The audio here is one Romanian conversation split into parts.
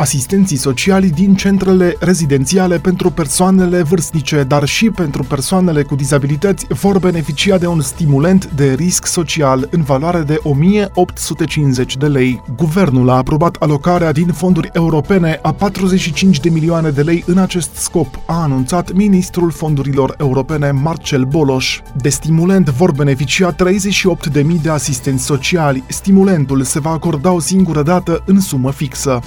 asistenții sociali din centrele rezidențiale pentru persoanele vârstnice, dar și pentru persoanele cu dizabilități vor beneficia de un stimulent de risc social în valoare de 1850 de lei. Guvernul a aprobat alocarea din fonduri europene a 45 de milioane de lei în acest scop, a anunțat ministrul fondurilor europene Marcel Boloș. De stimulent vor beneficia 38.000 de asistenți sociali. Stimulentul se va acorda o singură dată în sumă fixă.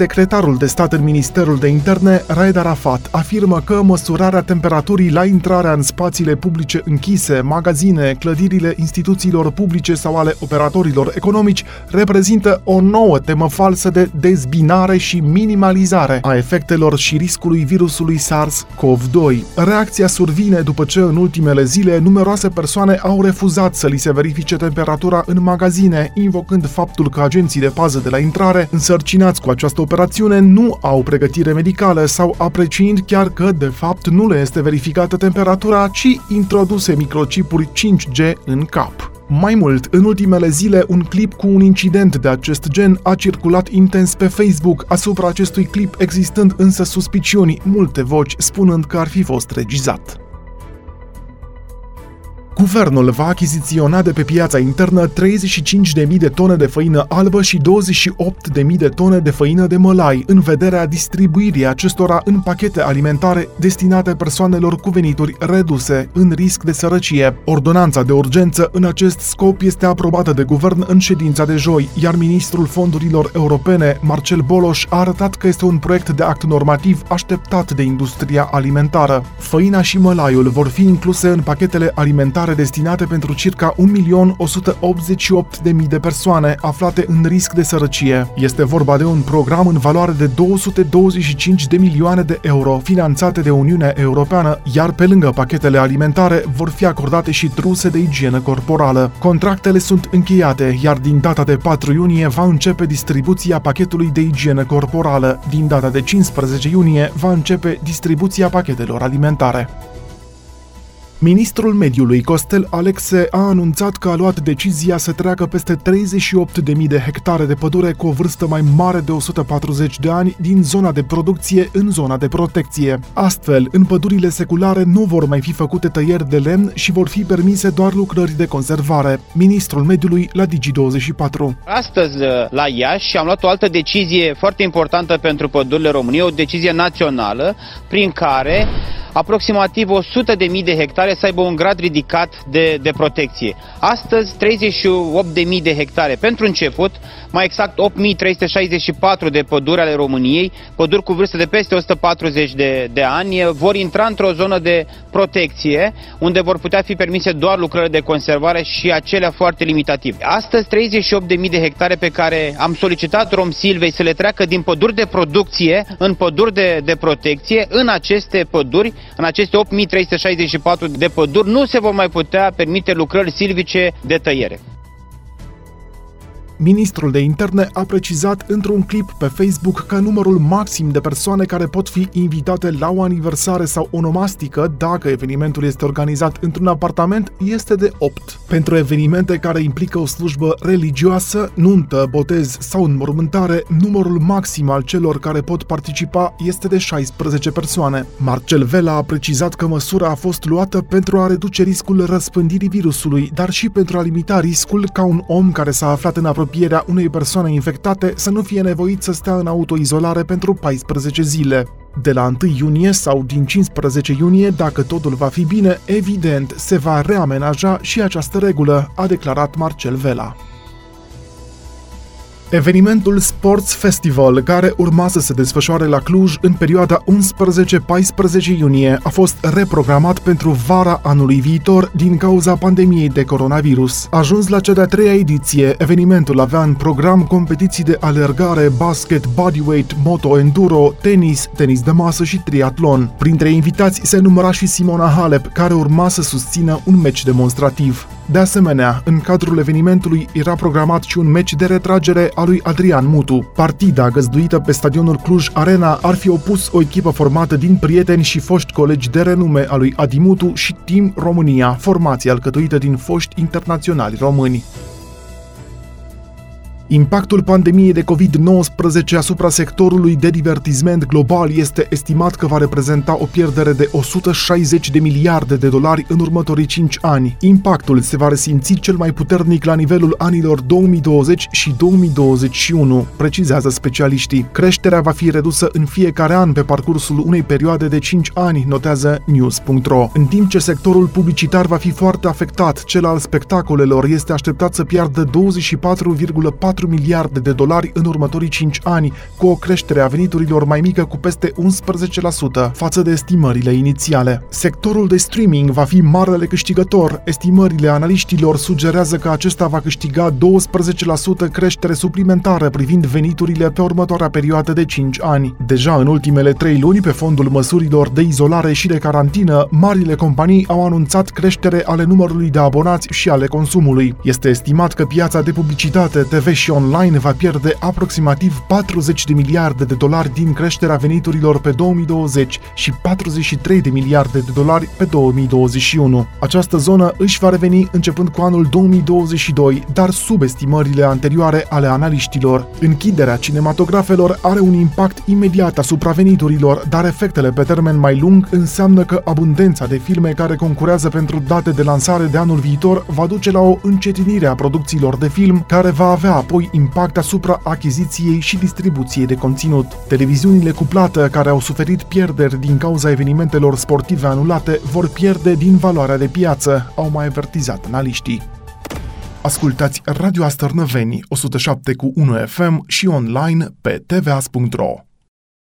Secretarul de stat în Ministerul de Interne, Raed Arafat, afirmă că măsurarea temperaturii la intrarea în spațiile publice închise, magazine, clădirile instituțiilor publice sau ale operatorilor economici reprezintă o nouă temă falsă de dezbinare și minimalizare a efectelor și riscului virusului SARS-CoV-2. Reacția survine după ce în ultimele zile numeroase persoane au refuzat să li se verifice temperatura în magazine, invocând faptul că agenții de pază de la intrare, însărcinați cu această operațiune nu au pregătire medicală sau apreciind chiar că, de fapt, nu le este verificată temperatura, ci introduse microchipuri 5G în cap. Mai mult, în ultimele zile, un clip cu un incident de acest gen a circulat intens pe Facebook, asupra acestui clip existând însă suspiciuni, multe voci spunând că ar fi fost regizat. Guvernul va achiziționa de pe piața internă 35.000 de tone de făină albă și 28.000 de tone de făină de mălai, în vederea distribuirii acestora în pachete alimentare destinate persoanelor cu venituri reduse, în risc de sărăcie. Ordonanța de urgență în acest scop este aprobată de guvern în ședința de joi, iar ministrul fondurilor europene, Marcel Boloș, a arătat că este un proiect de act normativ așteptat de industria alimentară. Făina și mălaiul vor fi incluse în pachetele alimentare alimentare destinate pentru circa 1.188.000 de persoane aflate în risc de sărăcie. Este vorba de un program în valoare de 225 de milioane de euro finanțate de Uniunea Europeană, iar pe lângă pachetele alimentare vor fi acordate și truse de igienă corporală. Contractele sunt încheiate, iar din data de 4 iunie va începe distribuția pachetului de igienă corporală. Din data de 15 iunie va începe distribuția pachetelor alimentare. Ministrul Mediului Costel Alexe a anunțat că a luat decizia să treacă peste 38.000 de hectare de pădure cu o vârstă mai mare de 140 de ani din zona de producție în zona de protecție. Astfel, în pădurile seculare nu vor mai fi făcute tăieri de lemn și vor fi permise doar lucrări de conservare. Ministrul Mediului la Digi24. Astăzi, la Iași, am luat o altă decizie foarte importantă pentru pădurile României, o decizie națională prin care aproximativ 100.000 de hectare să aibă un grad ridicat de, de protecție. Astăzi 38.000 de hectare pentru început, mai exact 8.364 de păduri ale României, păduri cu vârstă de peste 140 de, de ani, vor intra într-o zonă de protecție, unde vor putea fi permise doar lucrări de conservare și acelea foarte limitative. Astăzi 38.000 de hectare pe care am solicitat Rom Silvei să le treacă din păduri de producție în păduri de, de protecție, în aceste păduri în aceste 8364 de păduri nu se vor mai putea permite lucrări silvice de tăiere. Ministrul de Interne a precizat într-un clip pe Facebook că numărul maxim de persoane care pot fi invitate la o aniversare sau onomastică, dacă evenimentul este organizat într-un apartament, este de 8. Pentru evenimente care implică o slujbă religioasă, nuntă, botez sau înmormântare, numărul maxim al celor care pot participa este de 16 persoane. Marcel Vela a precizat că măsura a fost luată pentru a reduce riscul răspândirii virusului, dar și pentru a limita riscul ca un om care s-a aflat în apropiere apropierea unei persoane infectate să nu fie nevoit să stea în autoizolare pentru 14 zile. De la 1 iunie sau din 15 iunie, dacă totul va fi bine, evident se va reamenaja și această regulă, a declarat Marcel Vela. Evenimentul Sports Festival, care urma să se desfășoare la Cluj în perioada 11-14 iunie, a fost reprogramat pentru vara anului viitor din cauza pandemiei de coronavirus. Ajuns la cea de-a treia ediție, evenimentul avea în program competiții de alergare, basket, bodyweight, moto-enduro, tenis, tenis de masă și triatlon. Printre invitați se număra și Simona Halep, care urma să susțină un meci demonstrativ. De asemenea, în cadrul evenimentului era programat și un meci de retragere a lui Adrian Mutu. Partida găzduită pe stadionul Cluj Arena ar fi opus o echipă formată din prieteni și foști colegi de renume a lui Adimutu și Team România, formație alcătuită din foști internaționali români. Impactul pandemiei de COVID-19 asupra sectorului de divertisment global este estimat că va reprezenta o pierdere de 160 de miliarde de dolari în următorii 5 ani. Impactul se va resimți cel mai puternic la nivelul anilor 2020 și 2021, precizează specialiștii. Creșterea va fi redusă în fiecare an pe parcursul unei perioade de 5 ani, notează news.ro. În timp ce sectorul publicitar va fi foarte afectat, cel al spectacolelor este așteptat să piardă 24,4 4 miliarde de dolari în următorii 5 ani, cu o creștere a veniturilor mai mică cu peste 11% față de estimările inițiale. Sectorul de streaming va fi marele câștigător. Estimările analiștilor sugerează că acesta va câștiga 12% creștere suplimentară privind veniturile pe următoarea perioadă de 5 ani. Deja în ultimele 3 luni, pe fondul măsurilor de izolare și de carantină, marile companii au anunțat creștere ale numărului de abonați și ale consumului. Este estimat că piața de publicitate, TV și online va pierde aproximativ 40 de miliarde de dolari din creșterea veniturilor pe 2020 și 43 de miliarde de dolari pe 2021. Această zonă își va reveni începând cu anul 2022, dar sub estimările anterioare ale analiștilor. Închiderea cinematografelor are un impact imediat asupra veniturilor, dar efectele pe termen mai lung înseamnă că abundența de filme care concurează pentru date de lansare de anul viitor va duce la o încetinire a producțiilor de film, care va avea apoi apoi impact asupra achiziției și distribuției de conținut. Televiziunile cu plată care au suferit pierderi din cauza evenimentelor sportive anulate vor pierde din valoarea de piață, au mai avertizat analiștii. Ascultați Radio Astărnăveni 107 cu 1 FM și online pe tvas.ro.